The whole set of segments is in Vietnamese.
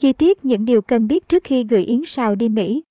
Chi tiết những điều cần biết trước khi gửi yến xào đi Mỹ.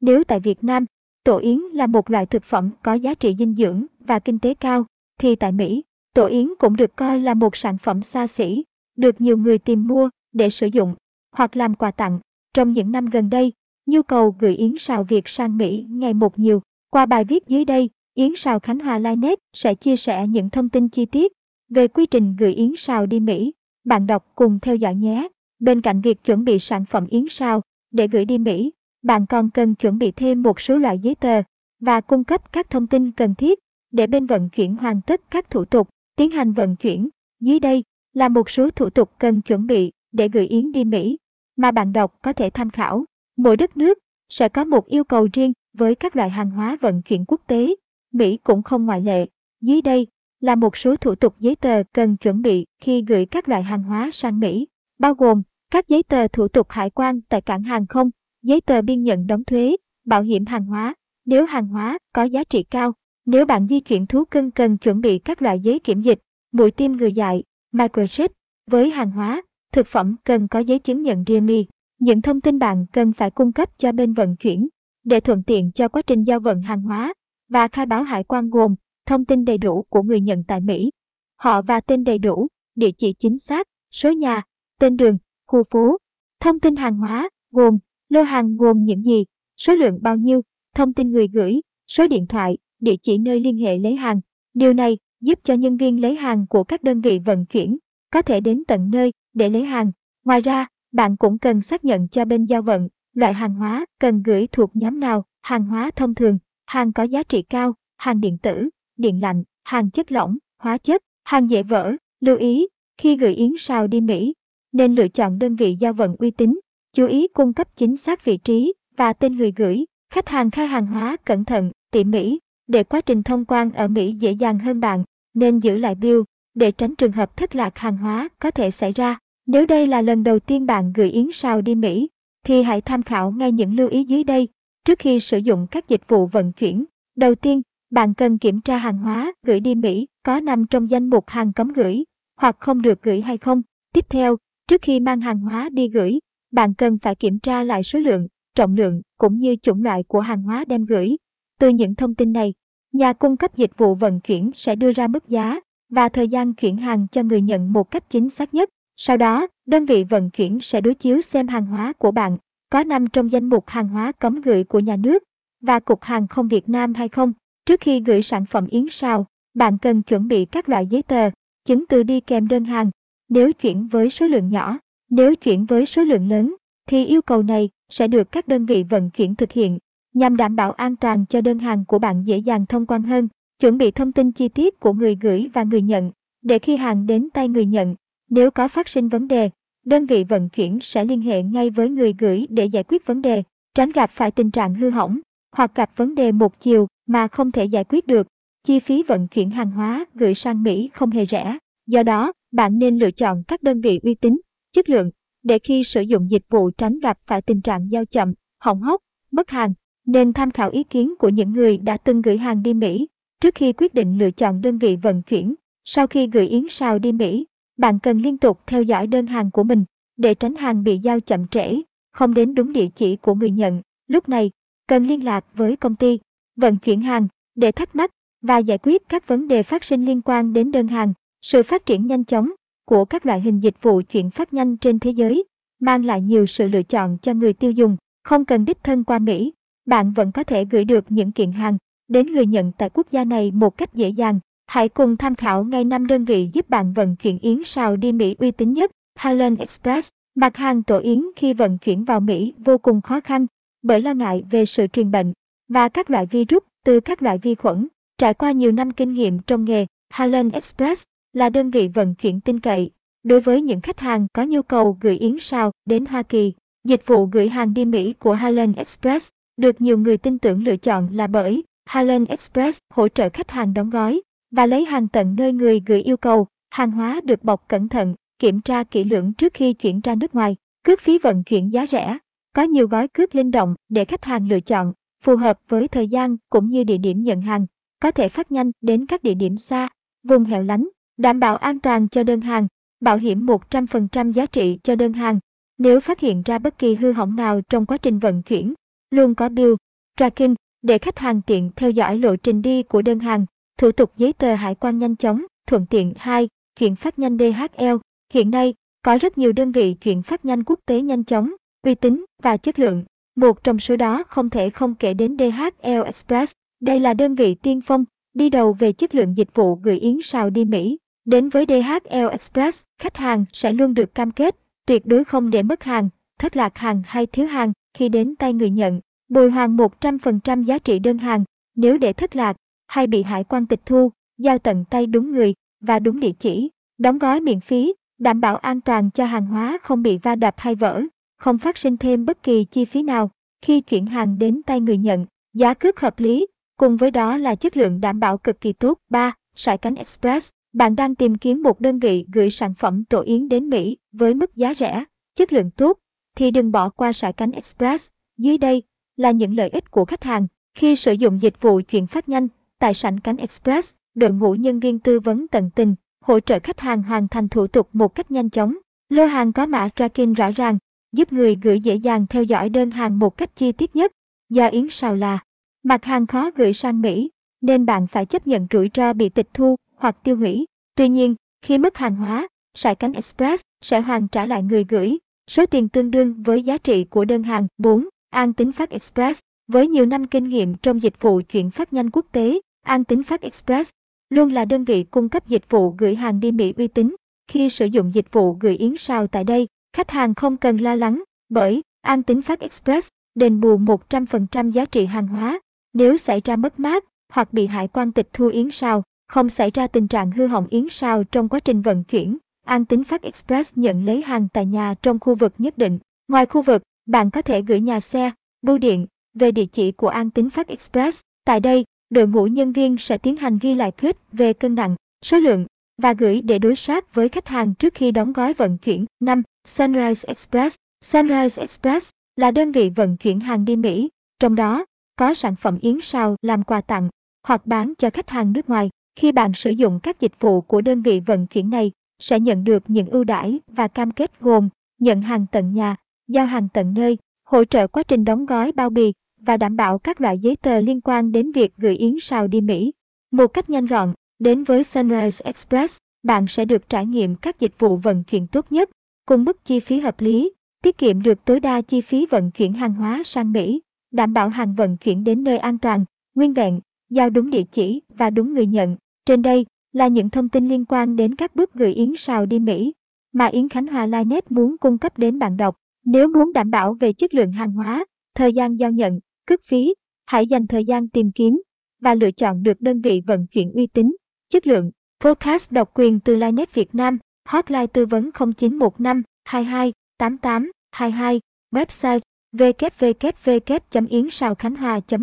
Nếu tại Việt Nam, tổ yến là một loại thực phẩm có giá trị dinh dưỡng và kinh tế cao, thì tại Mỹ, tổ yến cũng được coi là một sản phẩm xa xỉ, được nhiều người tìm mua để sử dụng hoặc làm quà tặng. Trong những năm gần đây, nhu cầu gửi yến xào Việt sang Mỹ ngày một nhiều. Qua bài viết dưới đây, Yến xào Khánh Hòa Linet sẽ chia sẻ những thông tin chi tiết về quy trình gửi yến xào đi Mỹ. Bạn đọc cùng theo dõi nhé. Bên cạnh việc chuẩn bị sản phẩm yến sao để gửi đi Mỹ, bạn còn cần chuẩn bị thêm một số loại giấy tờ và cung cấp các thông tin cần thiết để bên vận chuyển hoàn tất các thủ tục, tiến hành vận chuyển. Dưới đây là một số thủ tục cần chuẩn bị để gửi yến đi Mỹ mà bạn đọc có thể tham khảo. Mỗi đất nước sẽ có một yêu cầu riêng với các loại hàng hóa vận chuyển quốc tế. Mỹ cũng không ngoại lệ. Dưới đây là một số thủ tục giấy tờ cần chuẩn bị khi gửi các loại hàng hóa sang Mỹ, bao gồm các giấy tờ thủ tục hải quan tại cảng hàng không, giấy tờ biên nhận đóng thuế, bảo hiểm hàng hóa, nếu hàng hóa có giá trị cao. Nếu bạn di chuyển thú cưng cần chuẩn bị các loại giấy kiểm dịch, mũi tiêm người dạy, microchip. Với hàng hóa, thực phẩm cần có giấy chứng nhận DMI. Những thông tin bạn cần phải cung cấp cho bên vận chuyển để thuận tiện cho quá trình giao vận hàng hóa và khai báo hải quan gồm thông tin đầy đủ của người nhận tại Mỹ, họ và tên đầy đủ, địa chỉ chính xác, số nhà, tên đường, khu phố, thông tin hàng hóa gồm lô hàng gồm những gì, số lượng bao nhiêu, thông tin người gửi, số điện thoại, địa chỉ nơi liên hệ lấy hàng. Điều này giúp cho nhân viên lấy hàng của các đơn vị vận chuyển có thể đến tận nơi để lấy hàng. Ngoài ra, bạn cũng cần xác nhận cho bên giao vận loại hàng hóa cần gửi thuộc nhóm nào, hàng hóa thông thường, hàng có giá trị cao, hàng điện tử, điện lạnh, hàng chất lỏng, hóa chất, hàng dễ vỡ. Lưu ý, khi gửi yến xào đi Mỹ, nên lựa chọn đơn vị giao vận uy tín, chú ý cung cấp chính xác vị trí và tên người gửi. Khách hàng khai hàng hóa cẩn thận, tỉ mỉ, để quá trình thông quan ở Mỹ dễ dàng hơn bạn, nên giữ lại bill để tránh trường hợp thất lạc hàng hóa có thể xảy ra. Nếu đây là lần đầu tiên bạn gửi yến sao đi Mỹ, thì hãy tham khảo ngay những lưu ý dưới đây trước khi sử dụng các dịch vụ vận chuyển. Đầu tiên, bạn cần kiểm tra hàng hóa gửi đi Mỹ có nằm trong danh mục hàng cấm gửi hoặc không được gửi hay không. Tiếp theo, trước khi mang hàng hóa đi gửi, bạn cần phải kiểm tra lại số lượng, trọng lượng cũng như chủng loại của hàng hóa đem gửi. Từ những thông tin này, nhà cung cấp dịch vụ vận chuyển sẽ đưa ra mức giá và thời gian chuyển hàng cho người nhận một cách chính xác nhất. Sau đó, đơn vị vận chuyển sẽ đối chiếu xem hàng hóa của bạn có nằm trong danh mục hàng hóa cấm gửi của nhà nước và Cục Hàng không Việt Nam hay không. Trước khi gửi sản phẩm yến sào, bạn cần chuẩn bị các loại giấy tờ, chứng từ đi kèm đơn hàng. Nếu chuyển với số lượng nhỏ, nếu chuyển với số lượng lớn, thì yêu cầu này sẽ được các đơn vị vận chuyển thực hiện nhằm đảm bảo an toàn cho đơn hàng của bạn dễ dàng thông quan hơn. Chuẩn bị thông tin chi tiết của người gửi và người nhận, để khi hàng đến tay người nhận, nếu có phát sinh vấn đề, đơn vị vận chuyển sẽ liên hệ ngay với người gửi để giải quyết vấn đề, tránh gặp phải tình trạng hư hỏng hoặc gặp vấn đề một chiều mà không thể giải quyết được. Chi phí vận chuyển hàng hóa gửi sang Mỹ không hề rẻ, do đó bạn nên lựa chọn các đơn vị uy tín, chất lượng để khi sử dụng dịch vụ tránh gặp phải tình trạng giao chậm, hỏng hóc, mất hàng. Nên tham khảo ý kiến của những người đã từng gửi hàng đi Mỹ trước khi quyết định lựa chọn đơn vị vận chuyển. Sau khi gửi yến sao đi Mỹ, bạn cần liên tục theo dõi đơn hàng của mình để tránh hàng bị giao chậm trễ, không đến đúng địa chỉ của người nhận. Lúc này, cần liên lạc với công ty vận chuyển hàng để thắc mắc và giải quyết các vấn đề phát sinh liên quan đến đơn hàng. Sự phát triển nhanh chóng của các loại hình dịch vụ chuyển phát nhanh trên thế giới mang lại nhiều sự lựa chọn cho người tiêu dùng, không cần đích thân qua Mỹ, bạn vẫn có thể gửi được những kiện hàng đến người nhận tại quốc gia này một cách dễ dàng. Hãy cùng tham khảo ngay năm đơn vị giúp bạn vận chuyển yến sào đi Mỹ uy tín nhất. Highland Express, mặt hàng tổ yến khi vận chuyển vào Mỹ vô cùng khó khăn bởi lo ngại về sự truyền bệnh và các loại virus từ các loại vi khuẩn. Trải qua nhiều năm kinh nghiệm trong nghề, Highland Express là đơn vị vận chuyển tin cậy đối với những khách hàng có nhu cầu gửi yến sao đến Hoa Kỳ. Dịch vụ gửi hàng đi Mỹ của Highland Express được nhiều người tin tưởng lựa chọn là bởi Highland Express hỗ trợ khách hàng đóng gói và lấy hàng tận nơi người gửi yêu cầu. Hàng hóa được bọc cẩn thận, kiểm tra kỹ lưỡng trước khi chuyển ra nước ngoài. Cước phí vận chuyển giá rẻ. Có nhiều gói cước linh động để khách hàng lựa chọn, phù hợp với thời gian cũng như địa điểm nhận hàng. Có thể phát nhanh đến các địa điểm xa, vùng hẻo lánh, đảm bảo an toàn cho đơn hàng, bảo hiểm 100% giá trị cho đơn hàng. Nếu phát hiện ra bất kỳ hư hỏng nào trong quá trình vận chuyển, luôn có bill, tracking để khách hàng tiện theo dõi lộ trình đi của đơn hàng, thủ tục giấy tờ hải quan nhanh chóng, thuận tiện 2, chuyển phát nhanh DHL. Hiện nay, có rất nhiều đơn vị chuyển phát nhanh quốc tế nhanh chóng, uy tín và chất lượng. Một trong số đó không thể không kể đến DHL Express. Đây là đơn vị tiên phong, đi đầu về chất lượng dịch vụ gửi yến sao đi Mỹ. Đến với DHL Express, khách hàng sẽ luôn được cam kết, tuyệt đối không để mất hàng, thất lạc hàng hay thiếu hàng khi đến tay người nhận. Bồi hoàn 100% giá trị đơn hàng, nếu để thất lạc hay bị hải quan tịch thu, giao tận tay đúng người và đúng địa chỉ, đóng gói miễn phí, đảm bảo an toàn cho hàng hóa không bị va đập hay vỡ, không phát sinh thêm bất kỳ chi phí nào khi chuyển hàng đến tay người nhận, giá cước hợp lý, cùng với đó là chất lượng đảm bảo cực kỳ tốt. 3. Sải cánh Express bạn đang tìm kiếm một đơn vị gửi sản phẩm tổ yến đến Mỹ với mức giá rẻ, chất lượng tốt, thì đừng bỏ qua sải cánh Express. Dưới đây là những lợi ích của khách hàng khi sử dụng dịch vụ chuyển phát nhanh tại sảnh cánh Express. Đội ngũ nhân viên tư vấn tận tình, hỗ trợ khách hàng hoàn thành thủ tục một cách nhanh chóng. Lô hàng có mã tracking rõ ràng, giúp người gửi dễ dàng theo dõi đơn hàng một cách chi tiết nhất. Do Yến Sào là mặt hàng khó gửi sang Mỹ, nên bạn phải chấp nhận rủi ro bị tịch thu hoặc tiêu hủy. Tuy nhiên, khi mất hàng hóa, sải cánh Express sẽ hoàn trả lại người gửi, số tiền tương đương với giá trị của đơn hàng. 4. An Tính Phát Express Với nhiều năm kinh nghiệm trong dịch vụ chuyển phát nhanh quốc tế, An Tính Phát Express luôn là đơn vị cung cấp dịch vụ gửi hàng đi Mỹ uy tín. Khi sử dụng dịch vụ gửi yến sao tại đây, khách hàng không cần lo lắng, bởi An Tính Phát Express đền bù 100% giá trị hàng hóa. Nếu xảy ra mất mát hoặc bị hải quan tịch thu yến sao, không xảy ra tình trạng hư hỏng yến sao trong quá trình vận chuyển. An Tính Phát Express nhận lấy hàng tại nhà trong khu vực nhất định. Ngoài khu vực, bạn có thể gửi nhà xe, bưu điện về địa chỉ của An Tính Phát Express. Tại đây, đội ngũ nhân viên sẽ tiến hành ghi lại thuyết về cân nặng, số lượng và gửi để đối soát với khách hàng trước khi đóng gói vận chuyển. 5. Sunrise Express Sunrise Express là đơn vị vận chuyển hàng đi Mỹ, trong đó có sản phẩm yến sao làm quà tặng hoặc bán cho khách hàng nước ngoài. Khi bạn sử dụng các dịch vụ của đơn vị vận chuyển này, sẽ nhận được những ưu đãi và cam kết gồm nhận hàng tận nhà, giao hàng tận nơi, hỗ trợ quá trình đóng gói bao bì và đảm bảo các loại giấy tờ liên quan đến việc gửi yến sao đi Mỹ. Một cách nhanh gọn, đến với Sunrise Express, bạn sẽ được trải nghiệm các dịch vụ vận chuyển tốt nhất, cùng mức chi phí hợp lý, tiết kiệm được tối đa chi phí vận chuyển hàng hóa sang Mỹ, đảm bảo hàng vận chuyển đến nơi an toàn, nguyên vẹn, giao đúng địa chỉ và đúng người nhận. Trên đây là những thông tin liên quan đến các bước gửi yến sào đi Mỹ mà Yến Khánh Hòa Linet muốn cung cấp đến bạn đọc. Nếu muốn đảm bảo về chất lượng hàng hóa, thời gian giao nhận, cước phí, hãy dành thời gian tìm kiếm và lựa chọn được đơn vị vận chuyển uy tín, chất lượng. Podcast độc quyền từ Linet Việt Nam, hotline tư vấn 0915 22 88 22, website www.yến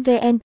vn